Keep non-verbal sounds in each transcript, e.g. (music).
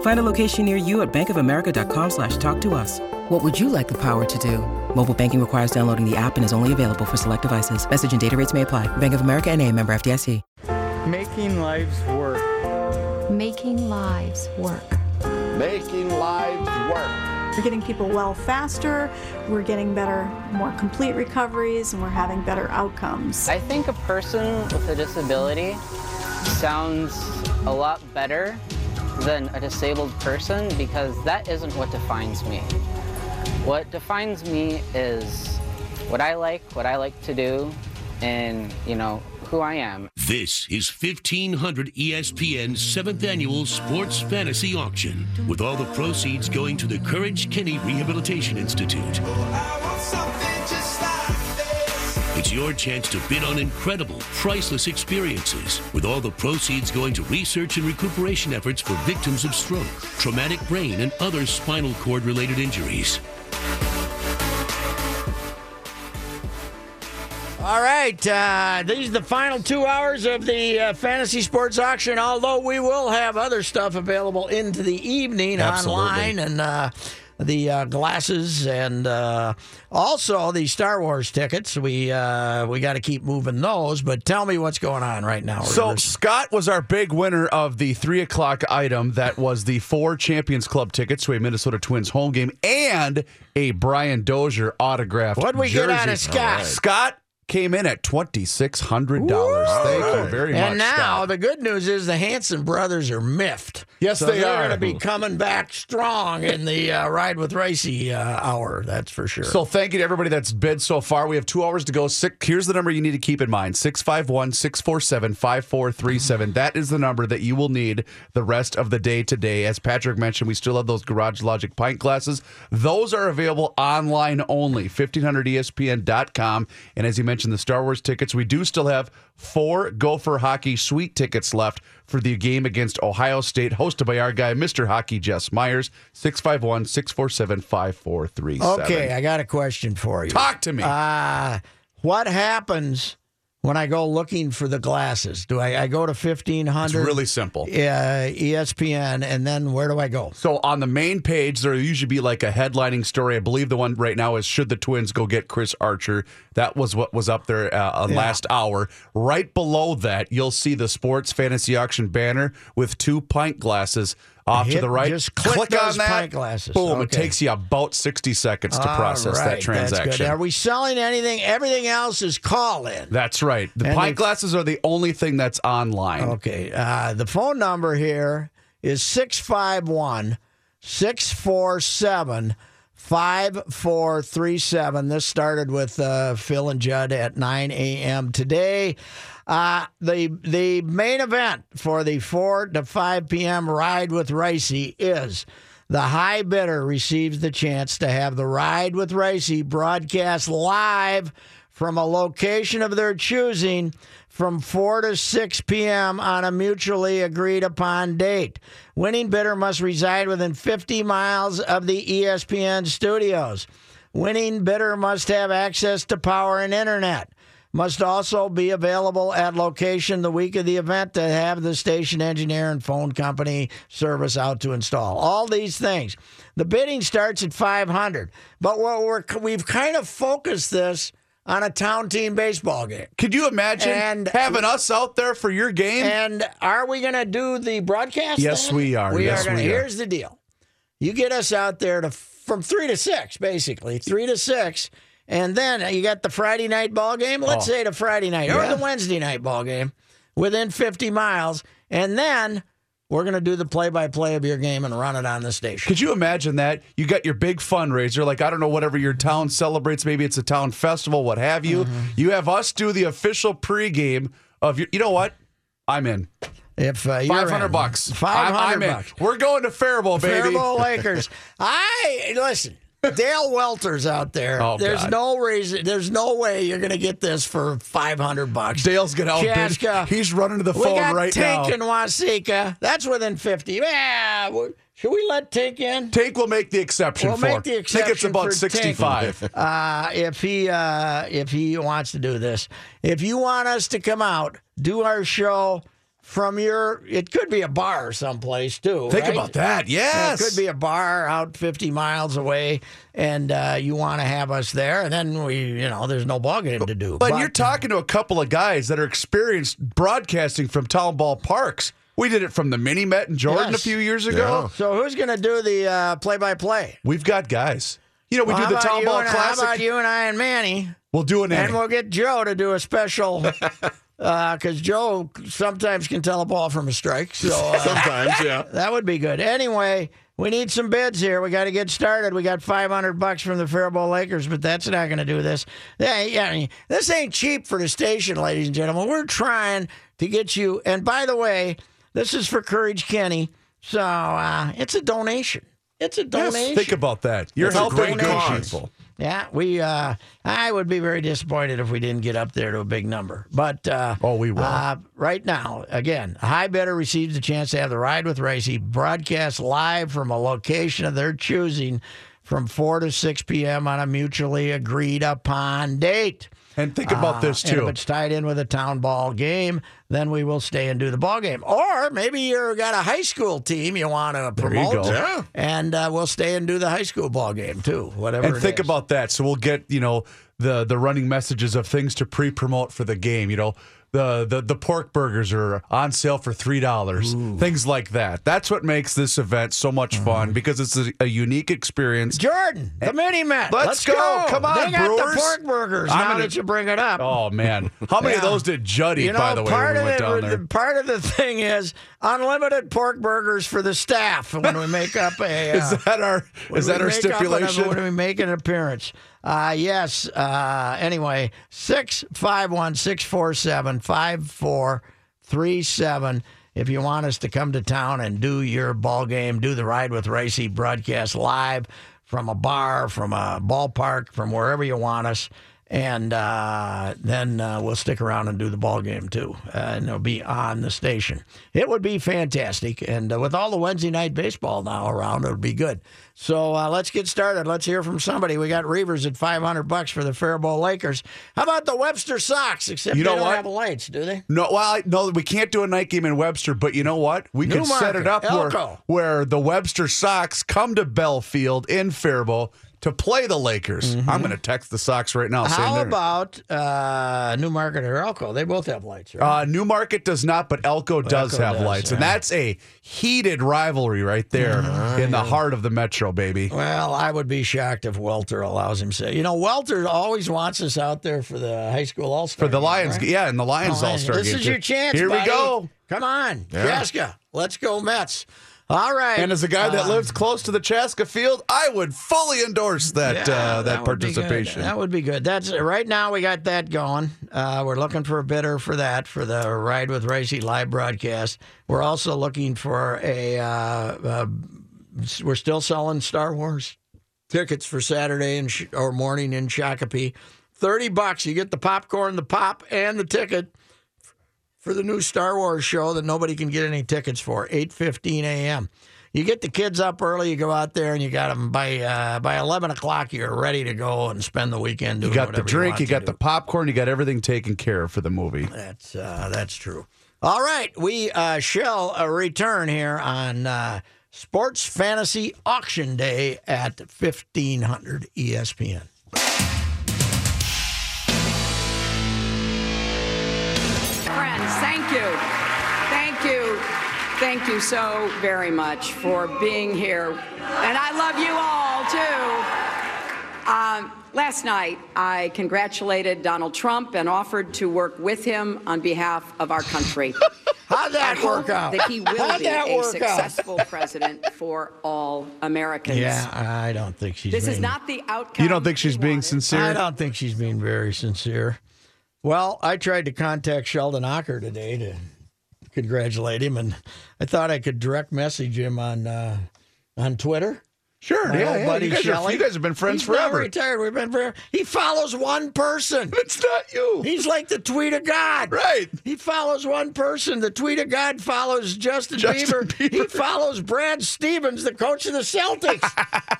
Find a location near you at bankofamerica.com slash talk to us. What would you like the power to do? Mobile banking requires downloading the app and is only available for select devices. Message and data rates may apply. Bank of America and a member FDIC. Making lives work. Making lives work. Making lives work. We're getting people well faster, we're getting better, more complete recoveries, and we're having better outcomes. I think a person with a disability sounds a lot better than a disabled person because that isn't what defines me. What defines me is what I like, what I like to do, and, you know, who I am. This is 1500 ESPN's 7th annual Sports Fantasy Auction, with all the proceeds going to the Courage Kenny Rehabilitation Institute. It's your chance to bid on incredible, priceless experiences, with all the proceeds going to research and recuperation efforts for victims of stroke, traumatic brain, and other spinal cord related injuries. All right, uh, these are the final two hours of the uh, fantasy sports auction. Although we will have other stuff available into the evening Absolutely. online and uh, the uh, glasses and uh, also the Star Wars tickets. We uh, we got to keep moving those. But tell me what's going on right now. So Rivers. Scott was our big winner of the three o'clock item. That was the four Champions Club tickets to a Minnesota Twins home game and a Brian Dozier autographed. What'd we get out of Scott? Scott came in at twenty six hundred dollars. Thank you very much. And now Scott. the good news is the Hanson brothers are miffed. Yes, so they they're are. going to be coming back strong in the uh, ride with Reusse uh, hour. That's for sure. So thank you to everybody that's bid so far. We have two hours to go. Six, here's the number you need to keep in mind 651 647 5437. That is the number that you will need the rest of the day today. As Patrick mentioned, we still have those Garage Logic pint glasses. Those are available online only, 1500ESPN.com. And as you mentioned, the Star Wars tickets, we do still have four Gopher Hockey Suite tickets left for the game against Ohio State, hosted by our guy, Mr. Hockey Jess Myers, 651 647 5437. okay, I got a question for you. Talk to me. Uh, what happens when I go looking for the glasses? Do I, I go to 1500? It's really simple. Uh, ESPN, and then where do I go? So on the main page, there will usually be like a headlining story. I believe the one right now is "Should the Twins go get Chris Archer?" That was what was up there uh, Yeah. last hour. Right below that, you'll see the Sports Fantasy Auction banner with two pint glasses off Hit- to the right. just click those pint glasses. Boom! It takes you about sixty seconds to All process right, that That's transaction. good. Are we selling anything? Everything else is call in. That's right. The And pint glasses are the only thing that's online. Okay. Uh, the phone number here is 651 647 5437. This started with uh, Phil and Judd at 9 a.m. today. Uh, the the main event for the 4 to 5 p.m. ride with Reusse is the high bidder receives the chance to have the ride with Reusse broadcast live from a location of their choosing from 4 to 6 p.m. on a mutually agreed upon date. Winning bidder must reside within 50 miles of the ESPN studios. Winning bidder must have access to power and internet. Must also be available at location the week of the event to have the station engineer and phone company service out to install. All these things. The bidding starts at 500, but what we're, we've kind of focused this on a town team baseball game. Could you imagine And- having us out there for your game? And are we going to do the broadcast? Yes, then? we are. We Yes, are going to. we are. Here's the deal: you get us out there to from three to six, basically three to six, and then you got the Friday night ball game. Let's Oh. say the Friday night Yeah. or the Wednesday night ball game. within 50 miles, and then we're going to do the play-by-play of your game and run it on the station. Could you imagine that? You got your big fundraiser, like I don't know, whatever your town celebrates. Maybe it's a town festival, what have you. Mm-hmm. You have us do the official pregame of your. You know what? I'm in. If uh, Five hundred bucks. 500 I'm, I'm in. bucks. We're going to Faribault, baby. Faribault Lakers. (laughs) I listen. Dale Welter's out there. Oh, there's God. no reason. There's no way you're going to get this for 500 bucks. Dale's gonna outbid. Chaska. He's running to the phone right Tink now. and Wasika. That's within 50. Yeah. Should we let Tink in? Tank will make the exception We'll for. make the I think it's about Tank. 65. (laughs) Uh, if he uh, if he wants to do this, if you want us to come out, do our show from your, it could be a bar someplace too. Think right? about that. Yes. It could be a bar out 50 miles away, and uh, you want to have us there, and then we, you know, there's no ball game to do. But, you're talking to a couple of guys that are experienced broadcasting from town ball parks. We did it from the mini met in Jordan Yes. a few years ago. So who's going to do the uh, play-by-play? We've got guys. You know, we Well, do the about town you ball and- classic. How about you and I and Manny? We'll do an And we'll get Joe to do a special (laughs) because Joe sometimes can tell a ball from a strike. So uh, (laughs) Sometimes, yeah. that would be good. Anyway, we need some bids here. We got to get started. We got 500 bucks from the Faribault Lakers, but that's not going to do this. Yeah, this ain't cheap for the station, ladies and gentlemen. We're trying to get you. And by the way, this is for Courage Kenny. So uh, it's a donation. It's a donation. Think about that. You're helping cause. people. Yeah, we. Uh, I would be very disappointed if we didn't get up there to a big number. But uh, Oh, we will. Uh, right now, again, high bidder receives the chance to have the ride with Reusse broadcast live from a location of their choosing, from four to six p.m. on a mutually agreed upon date. And think about this And too. if it's tied in with a town ball game, then we will stay and do the ball game. Or maybe you've got a high school team you want to you promote, go. Yeah. and uh, we'll stay and do the high school ball game too. Whatever. And it think is. about that. So we'll get you know the the running messages of things to pre-promote for the game. You know the the the pork burgers are on sale for three dollars. Things like that. That's what makes this event so much Mm-hmm. fun because it's a, a unique experience. Jordan, the mini met. Let's go. Come on, They got Brewers. the pork burgers. I'm now gonna- that you bring it up. Oh man, how many of Yeah. those did Judd eat? you know, by the way, part when we of went down there. the- part of the thing is unlimited pork burgers for the staff when we make up a. (laughs) Uh, is that our is that our make up an- stipulation? when we make an appearance. Uh, yes. Uh, anyway, six five one six four seven five four three seven. If you want us to come to town and do your ball game, do the ride with Reusse broadcast live from a bar, from a ballpark, from wherever you want us. And uh, then uh, we'll stick around and do the ball game too, uh, and it'll be on the station. It would be fantastic, and uh, with all the Wednesday night baseball now around, it would be good. So uh, let's get started. Let's hear from somebody. We got Reavers at five hundred bucks for the Faribault Lakers. How about the Webster Sox? Except You know they don't what? have lights, do they? No, well, no, we can't do a night game in Webster, but you know what? We could set it up where, where the Webster Sox come to Belfield in Faribault to play the Lakers. I'm going to text the Sox right now. Mm-hmm. How about uh, Newmarket or Elko? They both have lights, right? Uh, Newmarket does not, but Elko does Elko have does, lights, and that's a heated rivalry right there in the heart of the metro, baby. Well, I would be shocked if Welter allows him to say. You know, Welter always wants us out there for the high school all star. For the Lions, yeah, and the Lions All Star This game. is too. your chance. Here we go. Come on, Yeah. Chaska. Let's go Mets. All right. And as a guy that Uh, lives close to the Chaska Field, I would fully endorse that yeah, uh, that, good. participation. That would be good. That's right now. We got that going. Uh, we're looking for a bidder for that for the Ride with Racy live broadcast. We're also looking for a. Uh, uh, we're still selling Star Wars tickets for Saturday and sh- or morning in Shakopee. Thirty bucks. You get the popcorn, the pop, and the ticket for the new Star Wars show that nobody can get any tickets for. Eight fifteen a.m. You get the kids up early. You go out there and you got them by uh, by eleven o'clock. You're ready to go and spend the weekend. Doing you got the drink, you to got the do. popcorn, you got everything taken care of for the movie. That's uh, that's true. All right, we uh, shall uh, return here on uh, Sports Fantasy Auction Day at fifteen hundred E ESPN. Thank you so very much for being here. And I love you all, too. Um, last night I congratulated Donald Trump and offered to work with him on behalf of our country. (laughs) How'd that I work hope out? that he will How'd be a work out? successful president for all Americans. Yeah, I don't think she's. This is being- not the outcome. You don't think she's being wanted. sincere? I don't think she's being very sincere. Well, I tried to contact Sheldon Ocker today to congratulate him, and I thought I could direct message him on uh, on Twitter. Sure, My yeah, yeah. buddy You guys, are, you guys have been friends He's forever. retired. We've been forever. He follows one person. (laughs) It's not you. He's like the tweet of God. Right. He follows one person. The tweet of God follows Justin, Justin Bieber. (laughs) He follows Brad Stevens, the coach of the Celtics.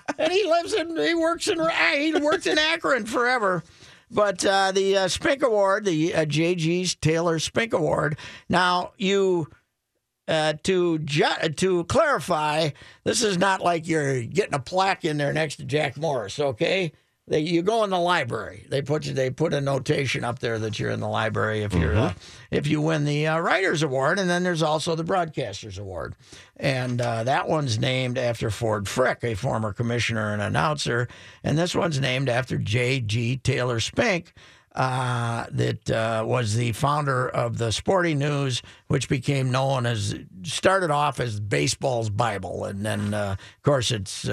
(laughs) and he lives in he works in he worked in Akron forever. But uh, the uh, Spink Award, the uh, JG's Taylor Spink Award. Now you uh, to ju- to clarify, this is not like you're getting a plaque in there next to Jack Morris. Okay, they, you go in the library. They put you. They put a notation up there that you're in the library if you're uh, if you win the uh, Writers Award, and then there's also the Broadcasters Award, and uh, that one's named after Ford Frick, a former commissioner and announcer, and this one's named after J.G. Taylor Spink uh, that uh, was the founder of the Sporting News, which became known as started off as baseball's Bible, and then uh, of course it's.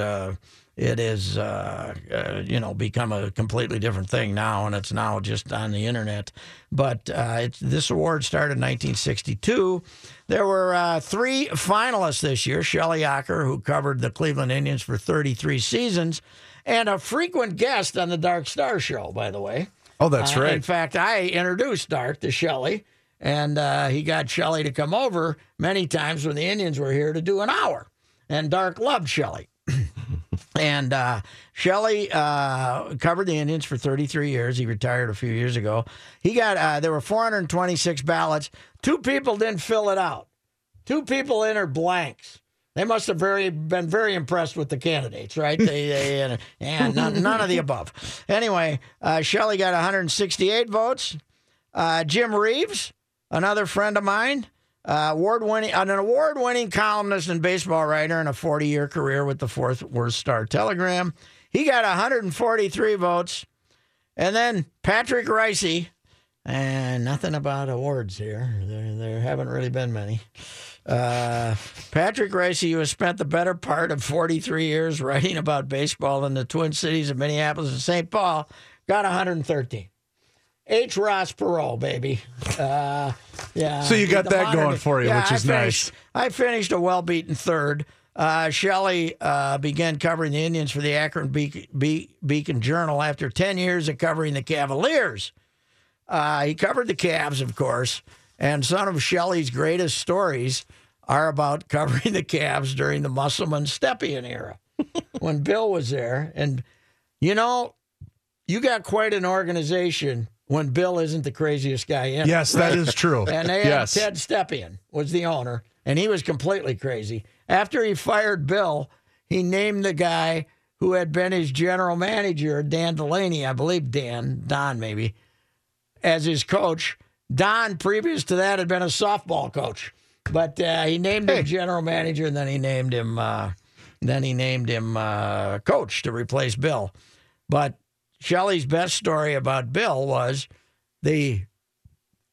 It is, uh, uh, you know, become a completely different thing now, and it's now just on the internet. But uh, it's, this award started in 1962. There were uh, three finalists this year: Shelley Ocker, who covered the Cleveland Indians for 33 seasons, and a frequent guest on the Dark Star Show, by the way. Oh, that's Uh, right. In fact, I introduced Dark to Shelley, and uh, he got Shelley to come over many times when the Indians were here to do an hour. And Dark loved Shelley. And uh, Shelley uh, covered the Indians for 33 years. He retired a few years ago. He got uh, there were 426 ballots. Two people didn't fill it out. Two people entered blanks. They must have very been very impressed with the candidates, right? They, they (laughs) uh, and none, none of the above. Anyway, uh, Shelley got 168 votes. Uh, Jim Reeves, another friend of mine, uh, award-winning, an award-winning columnist and baseball writer, and a 40-year career with the Fort Worth Star Telegram. He got 143 votes, and then Patrick Reusse, and nothing about awards here. There, there haven't really been many. Uh, Patrick Reusse, who has spent the better part of 43 years writing about baseball in the Twin Cities of Minneapolis and St. Paul, got 113. H. Ross Perot, baby. Uh, yeah. So you got that modern- going for you, Yeah, which I is finished- nice. I finished a well beaten third. Uh, Shelley uh, began covering the Indians for the Akron Be- Be- Beacon Journal after 10 years of covering the Cavaliers. Uh, he covered the Cavs, of course, and some of Shelley's greatest stories are about (laughs) covering the Cavs during the Musselman Stepien era (laughs) when Bill was there. And, you know, you got quite an organization when Bill isn't the craziest guy in. Yes, that is true. (laughs) And they had. Ted Stepien was the owner, and he was completely crazy. After he fired Bill, he named the guy who had been his general manager, Dan Delaney, I believe Dan, Don maybe, as his coach. Don, previous to that, had been a softball coach, but uh, he named him general manager, and then he named him, uh, then he named him uh, coach to replace Bill. But Shelley's best story about Bill was the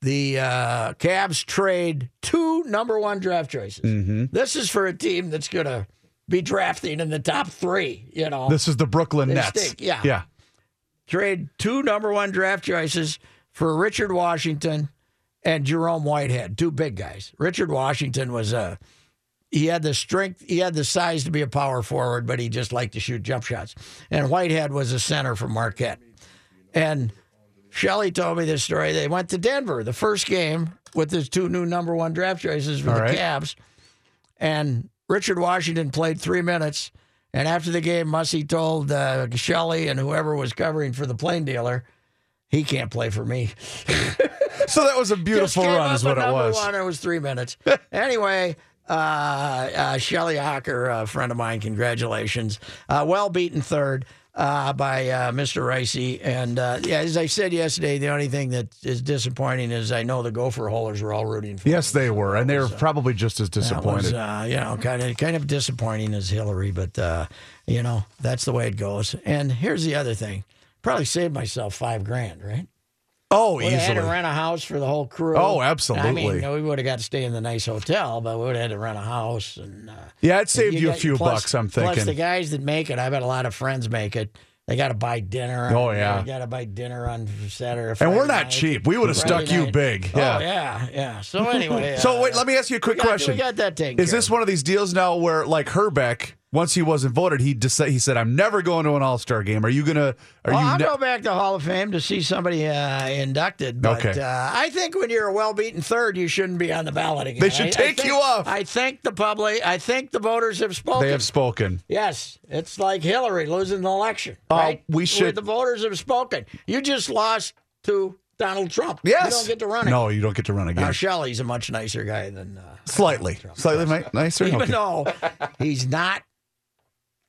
the uh, Cavs trade two number one draft choices. This is for a team that's going to be drafting in the top three. You know, This is the Brooklyn They Nets. stink, yeah. Yeah. trade two number one draft choices for Richard Washington and Jerome Whitehead, two big guys. Richard Washington was a he had the strength, he had the size to be a power forward, but he just liked to shoot jump shots. And Whitehead was a center for Marquette. And Shelley told me this story. They went to Denver the first game with his two new number one draft choices for All the right. Cavs. And Richard Washington played three minutes. And after the game, Mussy told uh, Shelley and whoever was covering for the Plain Dealer, he can't play for me. (laughs) So that was a beautiful run, is what at it was. One, it was three minutes. (laughs) anyway, uh, uh, Shelly Ocker, a friend of mine, congratulations. Uh, well beaten third uh, by uh, Mr. Reusse. And uh, yeah, as I said yesterday, the only thing that is disappointing is I know the Gopher Holders were all rooting for. Yes, they were, and they were probably just as That was, disappointed. uh, you know, kind of kind of disappointing as Hillary, but uh, you know that's the way it goes. And here's the other thing: Probably saved myself five grand, right? Oh, We had to rent a house for the whole crew. Oh, absolutely. I mean, we would have got to stay in the nice hotel, but we would have had to rent a house. And uh, Yeah, it saved you, a got- few plus- bucks. I'm thinking. Plus, the guys that make it, I've had a lot of friends make it. They got to buy dinner. Oh, yeah. They got to buy dinner on Saturday. or and we're not night. cheap. We would have Friday stuck you night. big. Oh Yeah. yeah, yeah. So anyway, (laughs) So uh, wait, let me ask you a quick we got- question. We got that taken. Is this one of these deals now where, like Hrbek, once he wasn't voted, he said, he said, "I'm never going to an All Star game." Are you gonna? Are Well, you? I'll ne- go back to Hall of Fame to see somebody uh, inducted. But Okay. uh, I think when you're a well-beaten third, you shouldn't be on the ballot again. They should I- I take think- you off. I think the public. I think the voters have spoken. they have spoken. Yes, it's like Hillary losing the election. Uh, right? we should- The voters have spoken. You just lost to Donald Trump. Yes. You don't get to run it. No, you don't get to run again. Now Shelley's a much nicer guy than uh, Slightly, slightly ni- nicer. even Okay. though he's not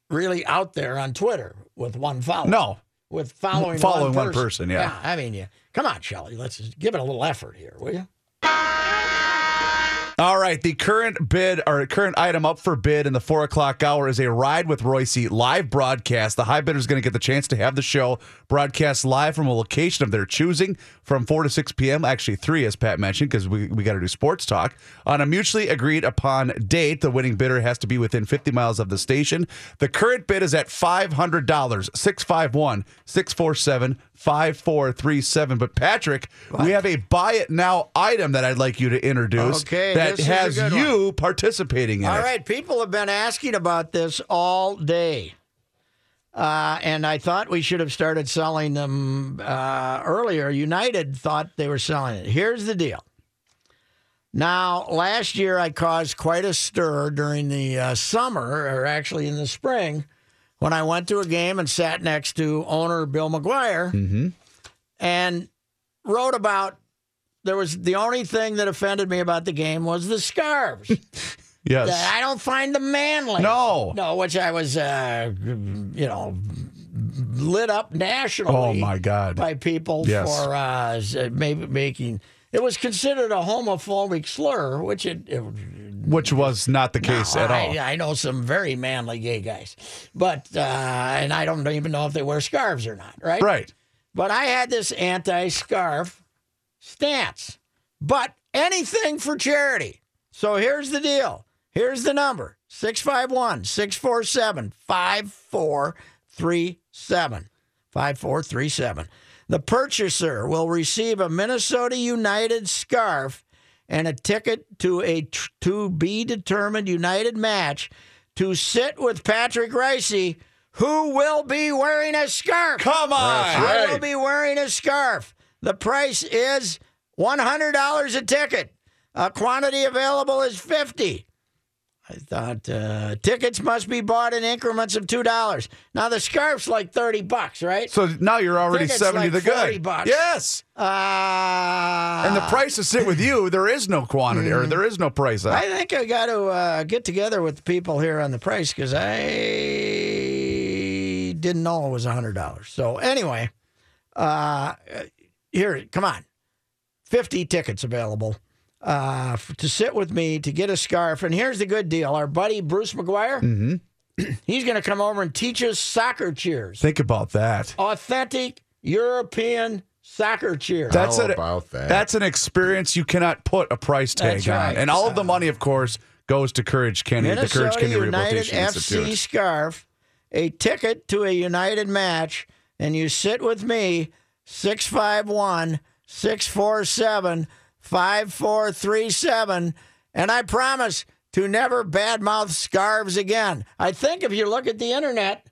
really out there on Twitter with one follower. No, with following Following one one person. person, yeah. I mean, yeah. Come on, Shelley. Let's give it a little effort here, will you? All right, the current bid or current item up for bid in the four o'clock hour is a ride with Royce live broadcast. The high bidder is going to get the chance to have the show broadcast live from a location of their choosing from four to six p.m. Actually, three, as Pat mentioned, because we, we got to do sports talk on a mutually agreed upon date. The winning bidder has to be within fifty miles of the station. The current bid is at five hundred dollars. Six five one six four seven. 5437. But Patrick, we have a buy it now item that I'd like you to introduce Okay, that this is a has you participating in All it. right, people have been asking about this all day. Uh, and I thought we should have started selling them uh, earlier. United thought they were selling it. Here's the deal. Now, last year I caused quite a stir during the uh, summer, or actually in the spring, when I went to a game and sat next to owner Bill McGuire and wrote about. There was the only thing that offended me about the game was the scarves. (laughs) Yes. I don't find them manly. No. No, which I was, uh, you know, lit up nationally. Oh, my God. By people Yes. for uh, maybe making. It was considered a homophobic slur, which it, it Which was not the case no, at all. I, I know some very manly gay guys, but uh, and I don't even know if they wear scarves or not. Right. Right. But I had this anti-scarf stance, but anything for charity. So here's the deal. Here's the number 651 647 5437. 5437. The purchaser will receive a Minnesota United scarf and a ticket to a t- to be determined United match to sit with Patrick Reusse, who will be wearing a scarf. Come on. I will be wearing a scarf. The price is $100 a ticket. A quantity available is 50. I thought uh, tickets must be bought in increments of $2. Now the scarf's like 30 bucks, right? So now you're already Tickets 70 like the 40 good. bucks. Yes. Uh, And the price to sit with you, there is no quantity or there is no price. I think I got to uh, get together with the people here on the price because I didn't know it was $100. So anyway, uh, here, come on. 50 tickets available uh, to sit with me to get a scarf. And here's the good deal our buddy Bruce McGuire, (clears throat) he's going to come over and teach us soccer cheers. Think about that. Authentic European soccer cheers. That's How an, about that? That's an experience you cannot put a price tag That's on. right. And all of the money, of course, goes to Courage Kenny, the Minnesota Courage Kenny United Rehabilitation FC Institute. scarf, a ticket to a United match, and you sit with me 651 647 5437. And I promise to never badmouth scarves again. I think if you look at the internet,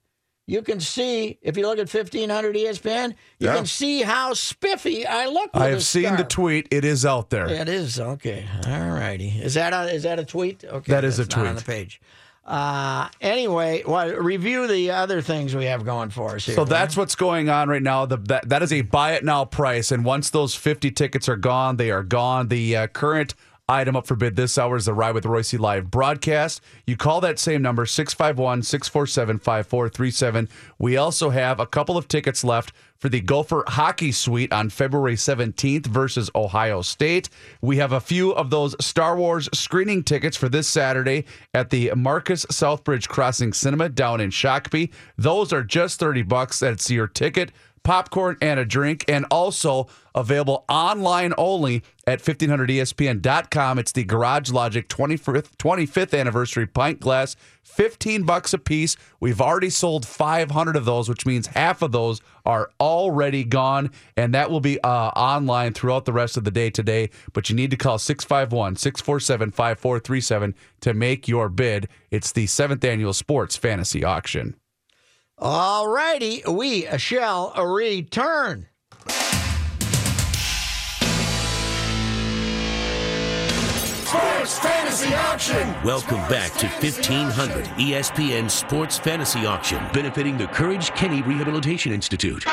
you can see, if you look at 1500 ESPN, you Yeah. can see how spiffy I look with I have seen the tweet. It is out there. It is okay. All righty. Is that a is that a tweet? Okay, That is a not on the page. Uh, anyway, well, review the other things we have going for us here. So that's what's going on right now. The, that, that is a buy it now price. And once those 50 tickets are gone, they are gone. The uh, current item up for bid this hour is the Ride with Royce live broadcast. You call that same number, 651 647 5437. We also have a couple of tickets left for the Gopher Hockey Suite on February 17th versus Ohio State. We have a few of those Star Wars screening tickets for this Saturday at the Marcus Southbridge Crossing Cinema down in Shakopee. Those are just 30 bucks. That's your ticket popcorn, and a drink, and also available online only at E 1500ESPN.com. It's the Garage Logic 25th, 25th anniversary pint glass, 15 bucks a piece. We've already sold 500 of those, which means half of those are already gone, and that will be uh, online throughout the rest of the day today. But you need to call 651 647 5437 to make your bid. It's the seventh annual sports fantasy auction. All righty, we shall return. Sports Fantasy Auction. Welcome back to 1500 ESPN Sports Fantasy Auction, benefiting the Courage Kenny Rehabilitation Institute.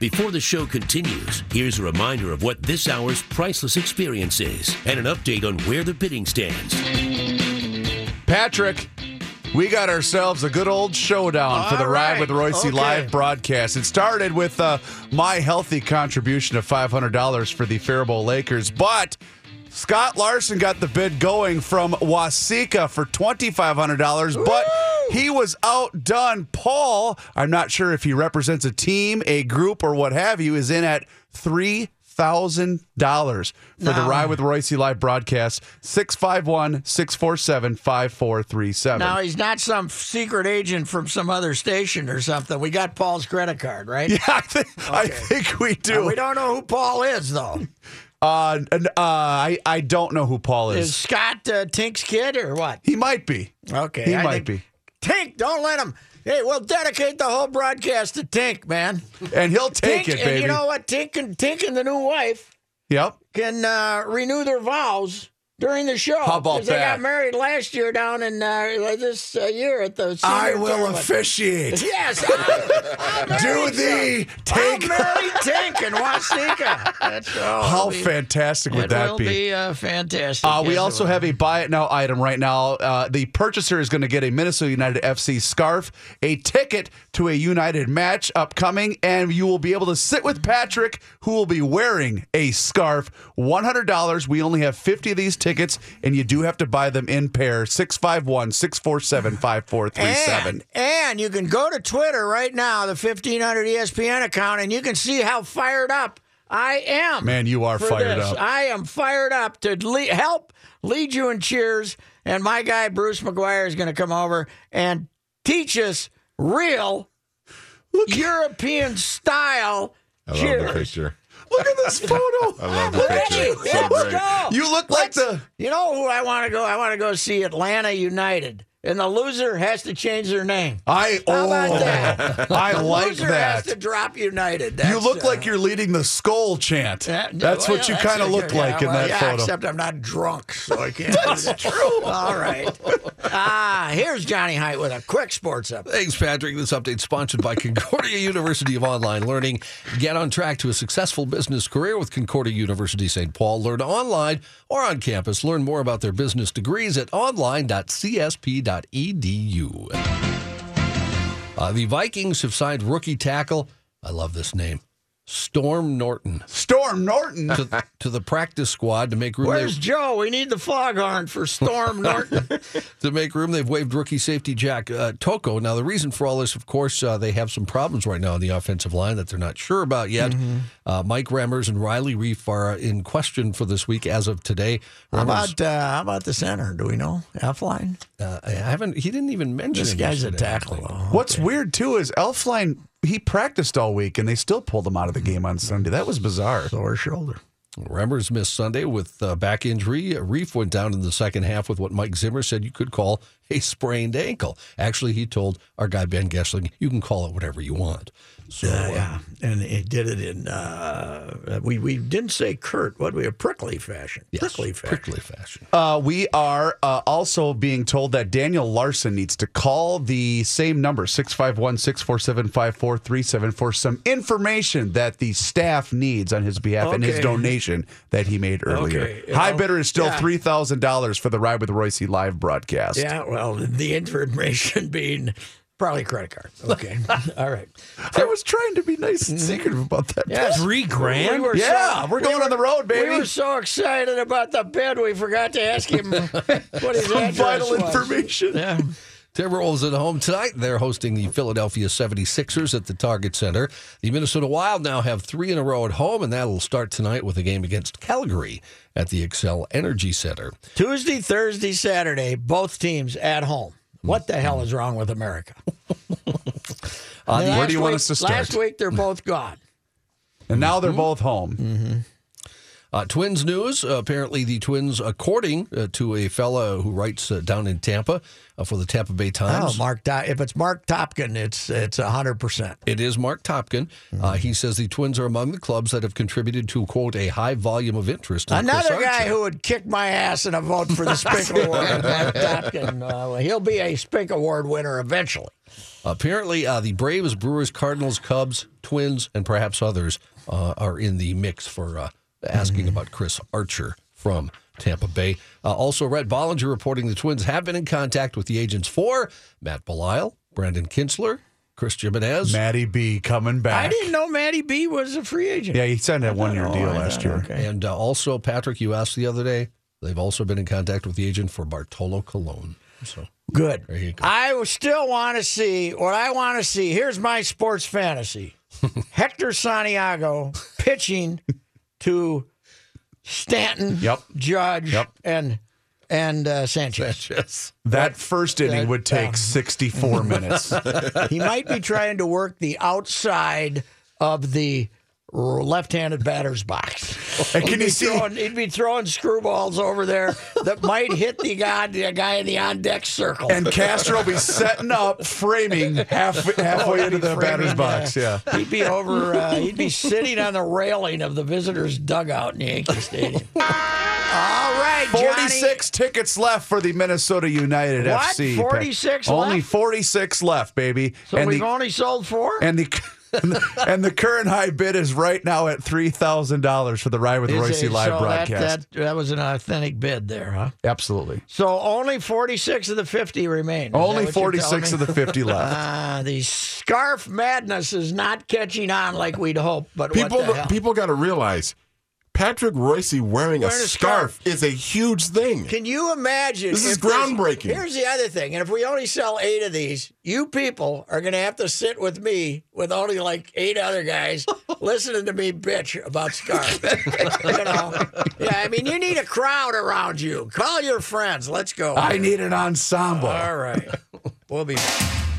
Before the show continues, here's a reminder of what this hour's priceless experience is and an update on where the bidding stands. Patrick, we got ourselves a good old showdown for the All Ride with Royce Okay. live broadcast. It started with uh, my healthy contribution of $500 for the Faribault Lakers, but Scott Larson got the bid going from Wasika for $2,500, but he was outdone. Paul, I'm not sure if he represents a team, a group, or what have you, is in at three thousand dollars for the Ride with Royce live broadcast. 651-647-5437. Now he's not some secret agent from some other station or something. We got Paul's credit card, right? Yeah, I think, I think we do. Now, we don't know who Paul is, though. Uh, uh, I I don't know who Paul is. Is Scott uh, Tink's kid or what? he might be. Okay, He I might be. Tink, don't let him. Hey, we'll dedicate the whole broadcast to Tink, man. And he'll take Tink, it, and you know what? Tink and Tink and the new wife yep. can uh, renew their vows during the show. How about 'Cause They that? got married last year down in uh, this uh, year at the. I will tournament. officiate. (laughs) Yes, I'll, I'll (laughs) Do thee some. take. I'll marry Tink and Wasika. (laughs) That's How be- fantastic would it that will be? be uh, fantastic. Uh, we also have a buy it now item right now. Uh, the purchaser is going to get a Minnesota United FC scarf, a ticket to a United match upcoming, and you will be able to sit with Patrick, who will be wearing a scarf. $100. We only have 50 of these tickets, and you do have to buy them in pair 651 647 5437. And, and you can go to Twitter right now, the 1500 ESPN account, and you can see how fired up I am. Man, you are fired this. up. I am fired up to le- help lead you in cheers. And my guy, Bruce McGuire, is going to come over and teach us real European style I love cheers. the picture. Look at this photo. (laughs) I love the Hey, picture. So let's great. go. You look like Let's- the. You know who I want to go? I want to go see Atlanta United. And the loser has to change their name. I How oh, about that? (laughs) I The like loser that. has to drop United. you look uh, like you're leading the skull chant. yeah, That's well, what you kind of a- look yeah, like in well, that yeah, photo. Except I'm not drunk, so I can't. (laughs) That's true. All right. Ah, here's Johnny Height with a quick sports update. Thanks, Patrick. This update sponsored by Concordia University of Online Learning. Get on track to a successful business career with Concordia University St. Paul. Learn online or on campus. Learn more about their business degrees at online.csp.edu. Uh, the Vikings have signed rookie tackle. I love this name. Storm Norton Storm Norton. to, to the practice squad to make room. Where's They, Joe? We need the foghorn for Storm Norton. (laughs) to make room, they've waived rookie safety Jack uh, Tocho. Now, the reason for all this, of course, uh, they have some problems right now on the offensive line that they're not sure about yet. Mm-hmm. Uh, Mike Remmers and Riley Reiff are in question for this week as of today. How about uh, how about the center? Do we know Elflein? uh, I haven't. He didn't even mention This him guy's a yesterday, I tackle. think. though. What's weird too is Elflein. He practiced all week and they still pulled him out of the game on Sunday. That was bizarre. Sore shoulder. Remmers missed Sunday with uh, back injury. Reiff went down in the second half with what Mike Zimmer said you could call a sprained ankle. Actually, he told our guy Ben Goessling, "You can call it whatever you want." So, Yeah, uh, yeah, and he did it in. Uh, we we didn't say curt. What we a prickly fashion. yes, prickly fashion. prickly fashion. Uh, we are uh, also being told that Daniel Larson needs to call the same number, 651 647 5437, for some information that the staff needs on his behalf and his donation that he made earlier. Okay, High well, bidder is still yeah. $3,000 for the Ride with Royce live broadcast. Yeah, well, the information (laughs) being probably credit card. Okay, (laughs) (laughs) all right. I was trying to be nice and mm-hmm. secretive about that. Yes. Three grand? We were Yeah, we're going we on the road, baby. We were so excited about the bid, we forgot to ask him (laughs) what his Some address vital was. information. Yeah. Timberwolves at home tonight. They're hosting the Philadelphia 76ers at the Target Center. The Minnesota Wild now have three in a row at home, and that'll start tonight with a game against Calgary at the Xcel Energy Center. Tuesday, Thursday, Saturday, both teams at home. What the hell is wrong with America? (laughs) Uh, where do you want us to start? Last week they're both gone. And now they're both home. Uh, twins news. Uh, apparently, the Twins, according uh, to a fella who writes uh, down in Tampa uh, for the Tampa Bay Oh, Times, Mark. If it's Marc Topkin, it's it's hundred percent. It is Marc Topkin. Uh, he says the Twins are among the clubs that have contributed to quote a high volume of interest. in Another guy who would kick my ass in a vote for the (laughs) Spink Award, Marc Topkin. Uh, he'll be a Spink Award winner eventually. Apparently, uh, the Braves, Brewers, Cardinals, Cubs, Twins, and perhaps others uh, are in the mix for asking about Chris Archer from Tampa Bay. Uh, also, Rhett Bollinger reporting the Twins have been in contact with the agents for Matt Belisle, Brandon Kintzler, Chris Gimenez. Matty B coming back. I didn't know Matty B was a free agent. Yeah, he signed a one year deal last year. okay. And uh, also, Patrick, you asked the other day, they've also been in contact with the agent for Bartolo Colon. So Good. Go. I still want to see what I want to see. Here's my sports fantasy: (laughs) Hector Santiago pitching to Stanton, Yep. Judge, Yep. and and uh, Sanchez. yes. That first inning That- would take um, 64 minutes. (laughs) he might be trying to work the outside of the left-handed batter's box. And (laughs) can you see- throwing, he'd be throwing screwballs over there that might hit the guy, the guy in the on-deck circle. And Castro will be setting up, framing half, (laughs) halfway into the batter's box. Yeah. He'd be over. Uh, he'd be sitting on the railing of the visitors' dugout in Yankee Stadium. (laughs) All right, Johnny. 46 tickets left for the Minnesota United What? FC. 46 Only 46 left, baby. So and we've the, only sold four. and the and (laughs) the, and the current high bid is right now at three thousand dollars for the Ride with Is Royce it- live so broadcast. That, that that was an authentic bid there, huh? Absolutely. So only 46 of the 50 remain. Is Only 46 of the 50 (laughs) left. Ah, the scarf madness is not catching on like we'd hoped. But People, what the hell? people got to realize Patrick Royce wearing, a, Wearing a scarf, scarf. is a huge thing. Can you imagine? This is groundbreaking. Here's the other thing, and if we only sell eight of these, you people are going to have to sit with me with only like eight other guys (laughs) listening to me bitch about scarves. (laughs) you know, yeah. I mean, you need a crowd around you. Call your friends. Let's go. I need an ensemble. All right, we'll be. back.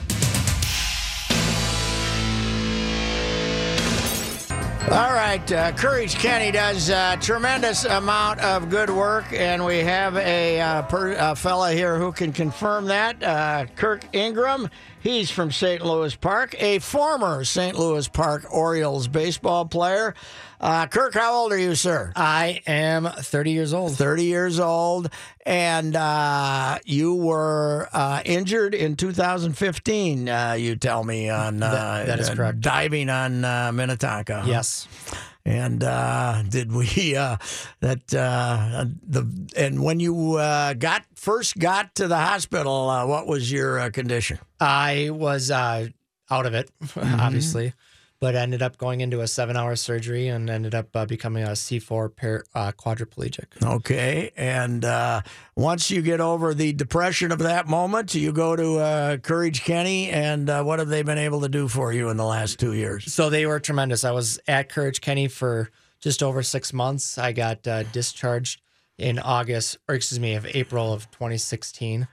All right, uh, Courage Kenny does a tremendous amount of good work, and we have a, uh, per, a fella here who can confirm that. Uh, Kirk Ingram, he's from St. Louis Park, a former St. Louis Park Orioles baseball player. Uh, Kirk, how old are you, sir? I am 30 years old. 30 years old, and uh, you were uh, injured in 2015. Uh, you tell me on uh, That- that is uh, correct. diving on uh, Minnetonka. huh? And uh, did we (laughs) uh, that uh, the and when you uh, got first got to the hospital, uh, what was your uh, condition? I was uh, out of it, Mm-hmm. obviously, but ended up going into a seven hour surgery and ended up uh, becoming a C4 par- uh, quadriplegic. Okay, and uh, once you get over the depression of that moment, you go to uh, Courage Kenny, and uh, what have they been able to do for you in the last two years? So they were tremendous. I was at Courage Kenny for just over six months. I got uh, discharged in August, or excuse me, of April of 2016.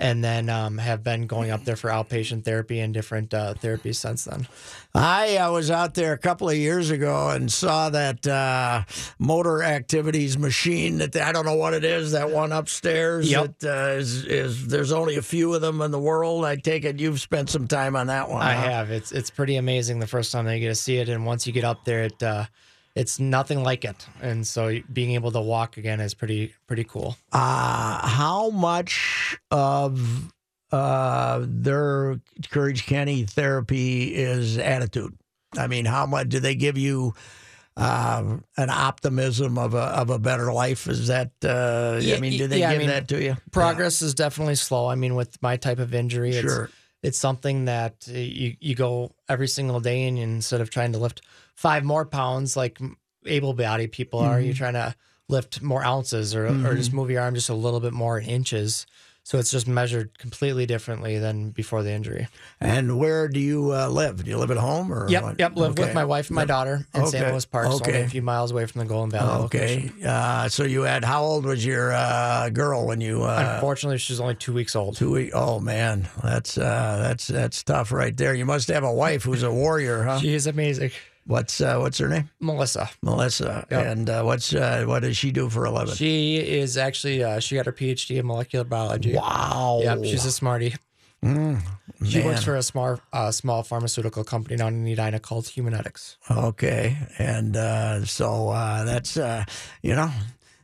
And then um, have been going up there for outpatient therapy and different uh, therapies since then. I uh, was out there a couple of years ago and saw that uh, motor activities machine that I don't know what it is. That one upstairs. Yep. That uh, is, is there's only a few of them in the world. I take it you've spent some time on that one. I huh? have. It's it's pretty amazing the first time that you get to see it, and once you get up there, it uh, it's nothing like it. And so being able to walk again is pretty pretty cool. Uh, how much of uh, their Courage Kenny therapy is attitude? I mean, how much do they give you? Uh, an optimism of a of a better life is that? Uh, Yeah, I mean, do they yeah, I give mean, that to you? Progress is definitely slow. I mean, with my type of injury, it's, Sure. it's something that uh, you you go every single day, and instead of trying to lift five more pounds like able-bodied people are, Mm-hmm. you're trying to lift more ounces or or just move your arm just a little bit more in inches. So it's just measured completely differently than before the injury. And where do you uh, live? Do you live at home or? Yep, what? yep. Live Okay. with my wife and my daughter in. Okay. Louis Park, so only Okay. a few miles away from the Golden Valley. Okay. Uh, so you had how old was your uh, girl when you? Uh, Unfortunately, she's only two weeks old. Two week. Oh man, that's uh, that's that's tough right there. You must have a wife who's a warrior, huh? She is amazing. What's uh, what's her name? Melissa. Melissa. Yep. And uh, what's uh, what does she do for a living? She is actually uh, she got her PhD in molecular biology. Wow. Yep, she's a smarty. Mm, She works for a small uh, small pharmaceutical company down in Edina called Humanetics. Okay, and uh, so uh, that's uh, you know.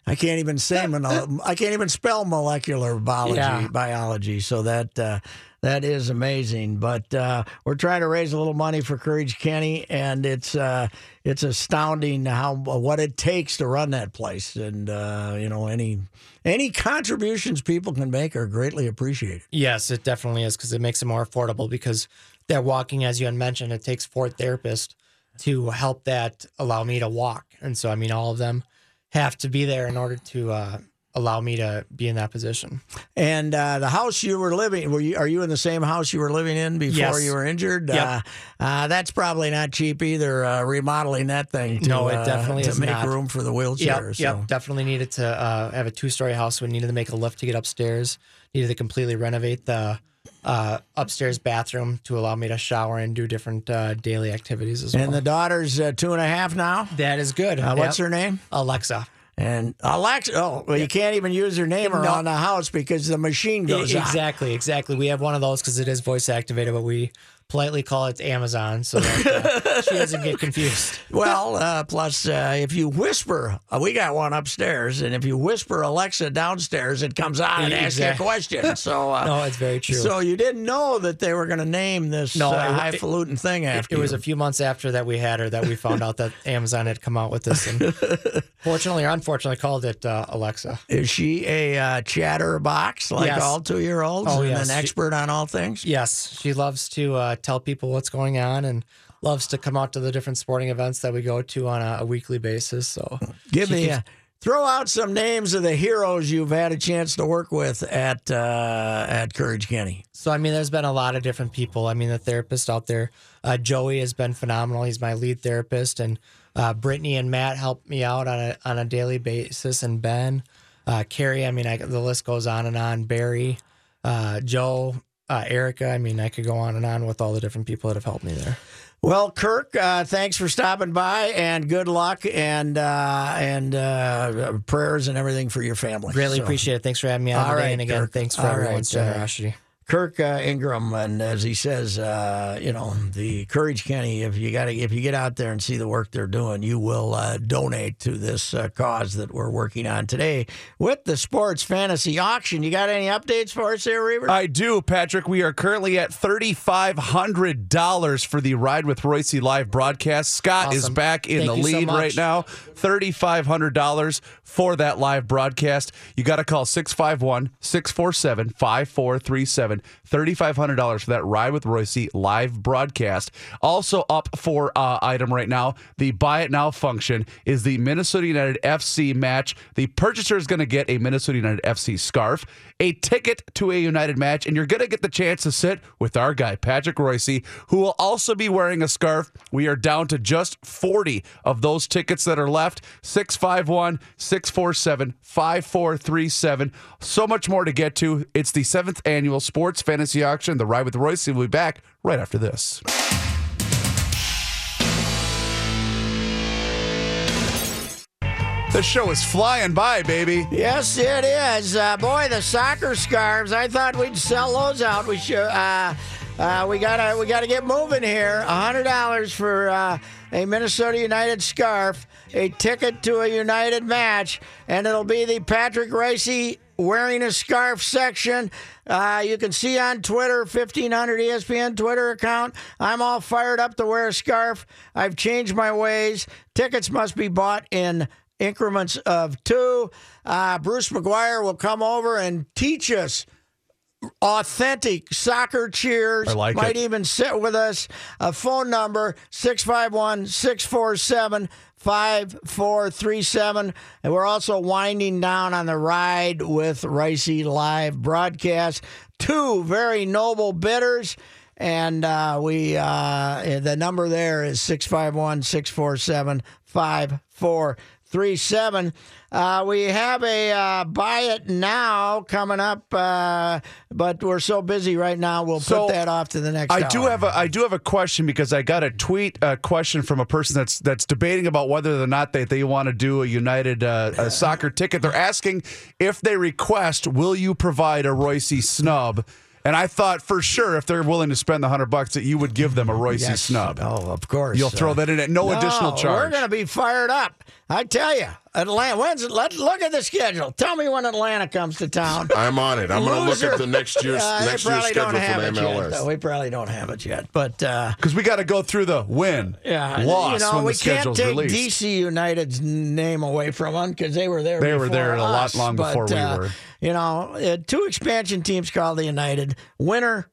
I can't even say (laughs) I can't even spell molecular biology Yeah. biology. So that uh, that is amazing. But uh, we're trying to raise a little money for Courage Kenny, and it's uh, it's astounding how what it takes to run that place. And uh, you know any any contributions people can make are greatly appreciated. Yes, it definitely is because it makes it more affordable because that walking, as you had mentioned, it takes four therapists to help that allow me to walk. And so, I mean, all of them have to be there in order to uh, allow me to be in that position. And uh, the house you were living, were you, are you in the same house you were living in before Yes. you were injured? Yep. Uh, uh, that's probably not cheap either. Uh, remodeling that thing, to, no, it uh, definitely to make not. room for the Yep, wheelchair. so. yep, definitely needed to uh, have a two-story house. We needed to make a lift to get upstairs. Needed to completely renovate the uh, upstairs bathroom to allow me to shower and do different uh, daily activities as And well. And the daughter's uh, two and a half now. that is good. Uh, what's Yep. her name? Alexa. And Alexa. Oh, well, you can't even use her name No. around the house because the machine goes on. exactly, exactly. We have one of those because it is voice activated, but we politely call it Amazon so that uh, she doesn't get confused. (laughs) Well, uh, plus, uh, if you whisper, uh, we got one upstairs, and if you whisper Alexa downstairs, it comes on and asks you a question. So, (laughs) uh, No, it's very true. So you didn't know that they were going to name this No, uh, it- highfalutin thing It, after it was a few months after that we had her that we found out that (laughs) Amazon had come out with this, and fortunately or unfortunately, called it uh, Alexa. Is she a uh, chatterbox like Yes. all two year olds Oh, and yes. an expert on all things? Yes, she loves to uh, tell people what's going on and loves to come out to the different sporting events that we go to on a, a weekly basis. So Give me keeps- a, throw out some names of the heroes you've had a chance to work with at uh, at Courage Kenny. So I mean, there's been a lot of different people. I mean, the therapist out there, uh, Joey has been phenomenal. He's my lead therapist, and uh, Brittany and Matt help me out on a on a daily basis, and Ben, uh, Carrie. I mean, I, the list goes on and on. Barry, uh, Joe, uh, Erica. I mean, I could go on and on with all the different people that have helped me there. Well, Kirk, uh, thanks for stopping by, and good luck, and uh, and uh, prayers and everything for your family. Really So- appreciate it. Thanks for having me on All today, right, and again, Kirk. thanks for All everyone's right, uh, generosity. Kirk uh, Ingram, and as he says, uh, you know, the Courage Kenny. If you got if you get out there and see the work they're doing, you will uh, donate to this uh, cause that we're working on today with the sports fantasy auction. You got any updates for us there, Reaver? I do, Patrick. We are currently at $3,500 for the Ride with Reusse live broadcast. Scott is back in Thank the you so lead right now. $3,500 for that live broadcast. You got to call 651 647 5437. $3,500 for that Ride with Reusse live broadcast. Also, up for uh, item right now, the buy it now function is the Minnesota United FC match. The purchaser is going to get a Minnesota United FC scarf, a ticket to a United match, and you're going to get the chance to sit with our guy, Patrick Reusse, who will also be wearing a scarf. We are down to just 40 of those tickets that are left. 651 647 5437. So much more to get to. It's the seventh annual sports fantasy auction, the Ride with Reusse. We'll be back right after this. The show is flying by, baby. Yes, it is. Uh, boy, the soccer scarves. I thought we'd sell those out. We should. Uh, uh, we gotta. We gotta get moving here. Hundred dollars for uh, a Minnesota United scarf, a ticket to a United match, and it'll be the Patrick Ricey wearing a scarf section. Uh, you can see on Twitter, 1500 ESPN Twitter account. I'm all fired up to wear a scarf. I've changed my ways. Tickets must be bought in increments of two. Uh, Bruce McGuire will come over and teach us authentic soccer cheers. I like Might it. even sit with us. A phone number 651 647 5437. And we're also winding down on the ride with Ricey live broadcast. Two very noble bidders. And uh, we uh, the number there is 651 647 5437. Uh, we have a uh, buy it now coming up, uh, but we're so busy right now. We'll So, put that off to the next. I do have a I do have a question because I got a tweet a question from a person that's that's debating about whether or not they, they want to do a United uh, a (laughs) soccer ticket. They're asking if they request, will you provide a Reusse snub? And I thought for sure if they're willing to spend the hundred bucks that you would give them a Reusse Yes. snub. Oh, of course. You'll throw that in at no, additional charge. We're going to be fired up. I tell you, Atlanta. When's it? Let look at the schedule. Tell me when Atlanta comes to town. (laughs) I'm on it. I'm going to look at the next year's (laughs) Uh, next year's schedule for it the MLS. though. We probably don't have it yet, but uh, Because we got to go through the win, yeah, loss you know, when we the can't schedule's take released. DC United's name away from them because they were there. They were before there a lot us, long before but, we uh, were. You know, uh, two expansion teams called the United. Winner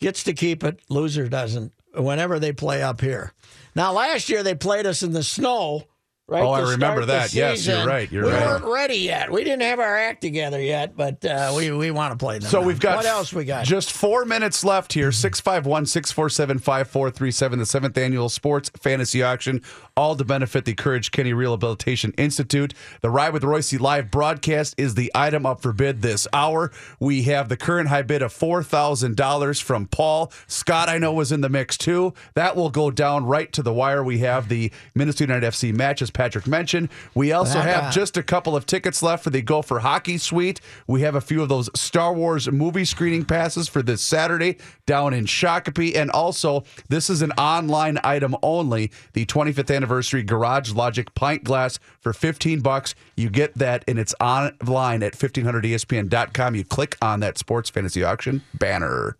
gets to keep it. Loser doesn't. Whenever they play up here. Now, last year they played us in the snow. Right Oh, I remember that. Yes, you're right. You're we right. weren't ready yet. We didn't have our act together yet, but uh, we we want to play them. So now. we've got what else we got? Just four minutes left here. 651 647 5437, the seventh annual sports fantasy auction, all to benefit the Courage Kenny Rehabilitation Institute. The Ride with Reusse live broadcast is the item up for bid this hour. We have the current high bid of $4,000 from Paul. Scott, I know, was in the mix too. That will go down right to the wire. We have the Minnesota United FC match, as Patrick mentioned. We also have just a couple of tickets left for the Gopher Hockey Suite. We have a few of those Star Wars movie screening passes for this Saturday down in Shakopee. And also, this is an online item only. The 25th anniversary Garage Logic pint glass for 15 bucks. You get that, and it's online at 1500ESPN.com. You click on that sports fantasy auction banner.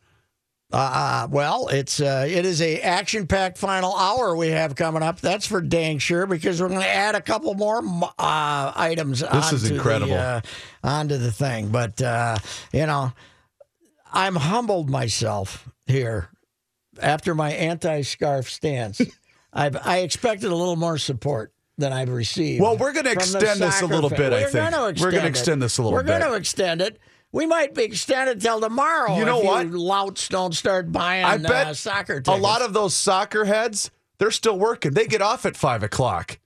Uh, well, it's uh, it is a action packed final hour we have coming up. That's for dang sure because we're going to add a couple more uh, items. This is onto incredible. The, uh, onto the thing, but uh, you know, I'm humbled myself here after my anti-scarf stance. (laughs) I've I expected a little more support than I've received. Well, we're gonna extend this a little fan- bit, I We're think. gonna We're gonna extend extend this a little bit. We're going to extend it. We might be extended till tomorrow. You know if what? You louts don't start buying I bet uh, soccer a lot of those soccer heads, they're still working. They get off at five o'clock.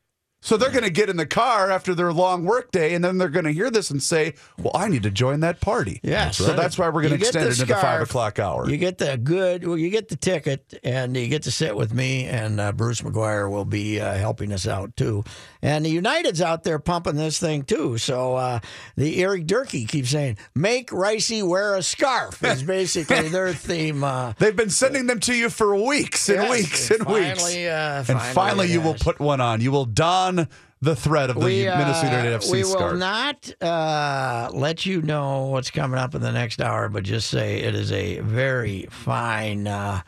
So they're going to get in the car after their long work day, and then they're going to hear this and say, "Well, I need to join that party." Yes. So that's why we're going to extend it into the five o'clock hour. You get the good, well, you get the ticket, and you get to sit with me, and uh, Bruce McGuire will be uh, helping us out too. And the United's out there pumping this thing too. So uh, the Eric Durkee keeps saying, "Make Ricey wear a scarf." Is (laughs) basically their theme. Uh, They've been sending them to you for weeks and Yes, weeks and and weeks. finally, uh, and finally finally, it you will put one on. You will don the thread of the we, uh, Minnesota United FC we scarf. will not uh, let you know what's coming up in the next hour, but just say it is a very fine. Uh,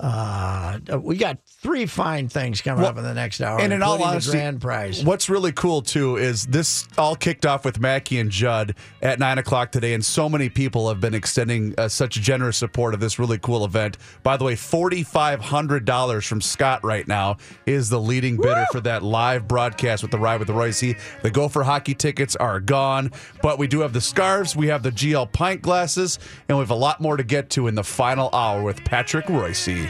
uh, we got three fine things coming Well, up in the next hour, and in all honesty, grand prize. what's really cool too is this all kicked off with Mackey and Judd at nine o'clock today, and so many people have been extending uh, such generous support of this really cool event. By the way, forty five hundred dollars from Scott right now is the leading bidder for that live broadcast with the ride with the Reusse. The Gopher hockey tickets are gone, but we do have the scarves, we have the GL pint glasses, and we have a lot more to get to in the final hour with Patrick Reusse.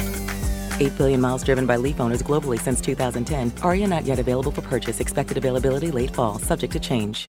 8 billion miles driven by Leaf owners globally since 2010. Ariya not yet available for purchase. Expected availability late fall, subject to change.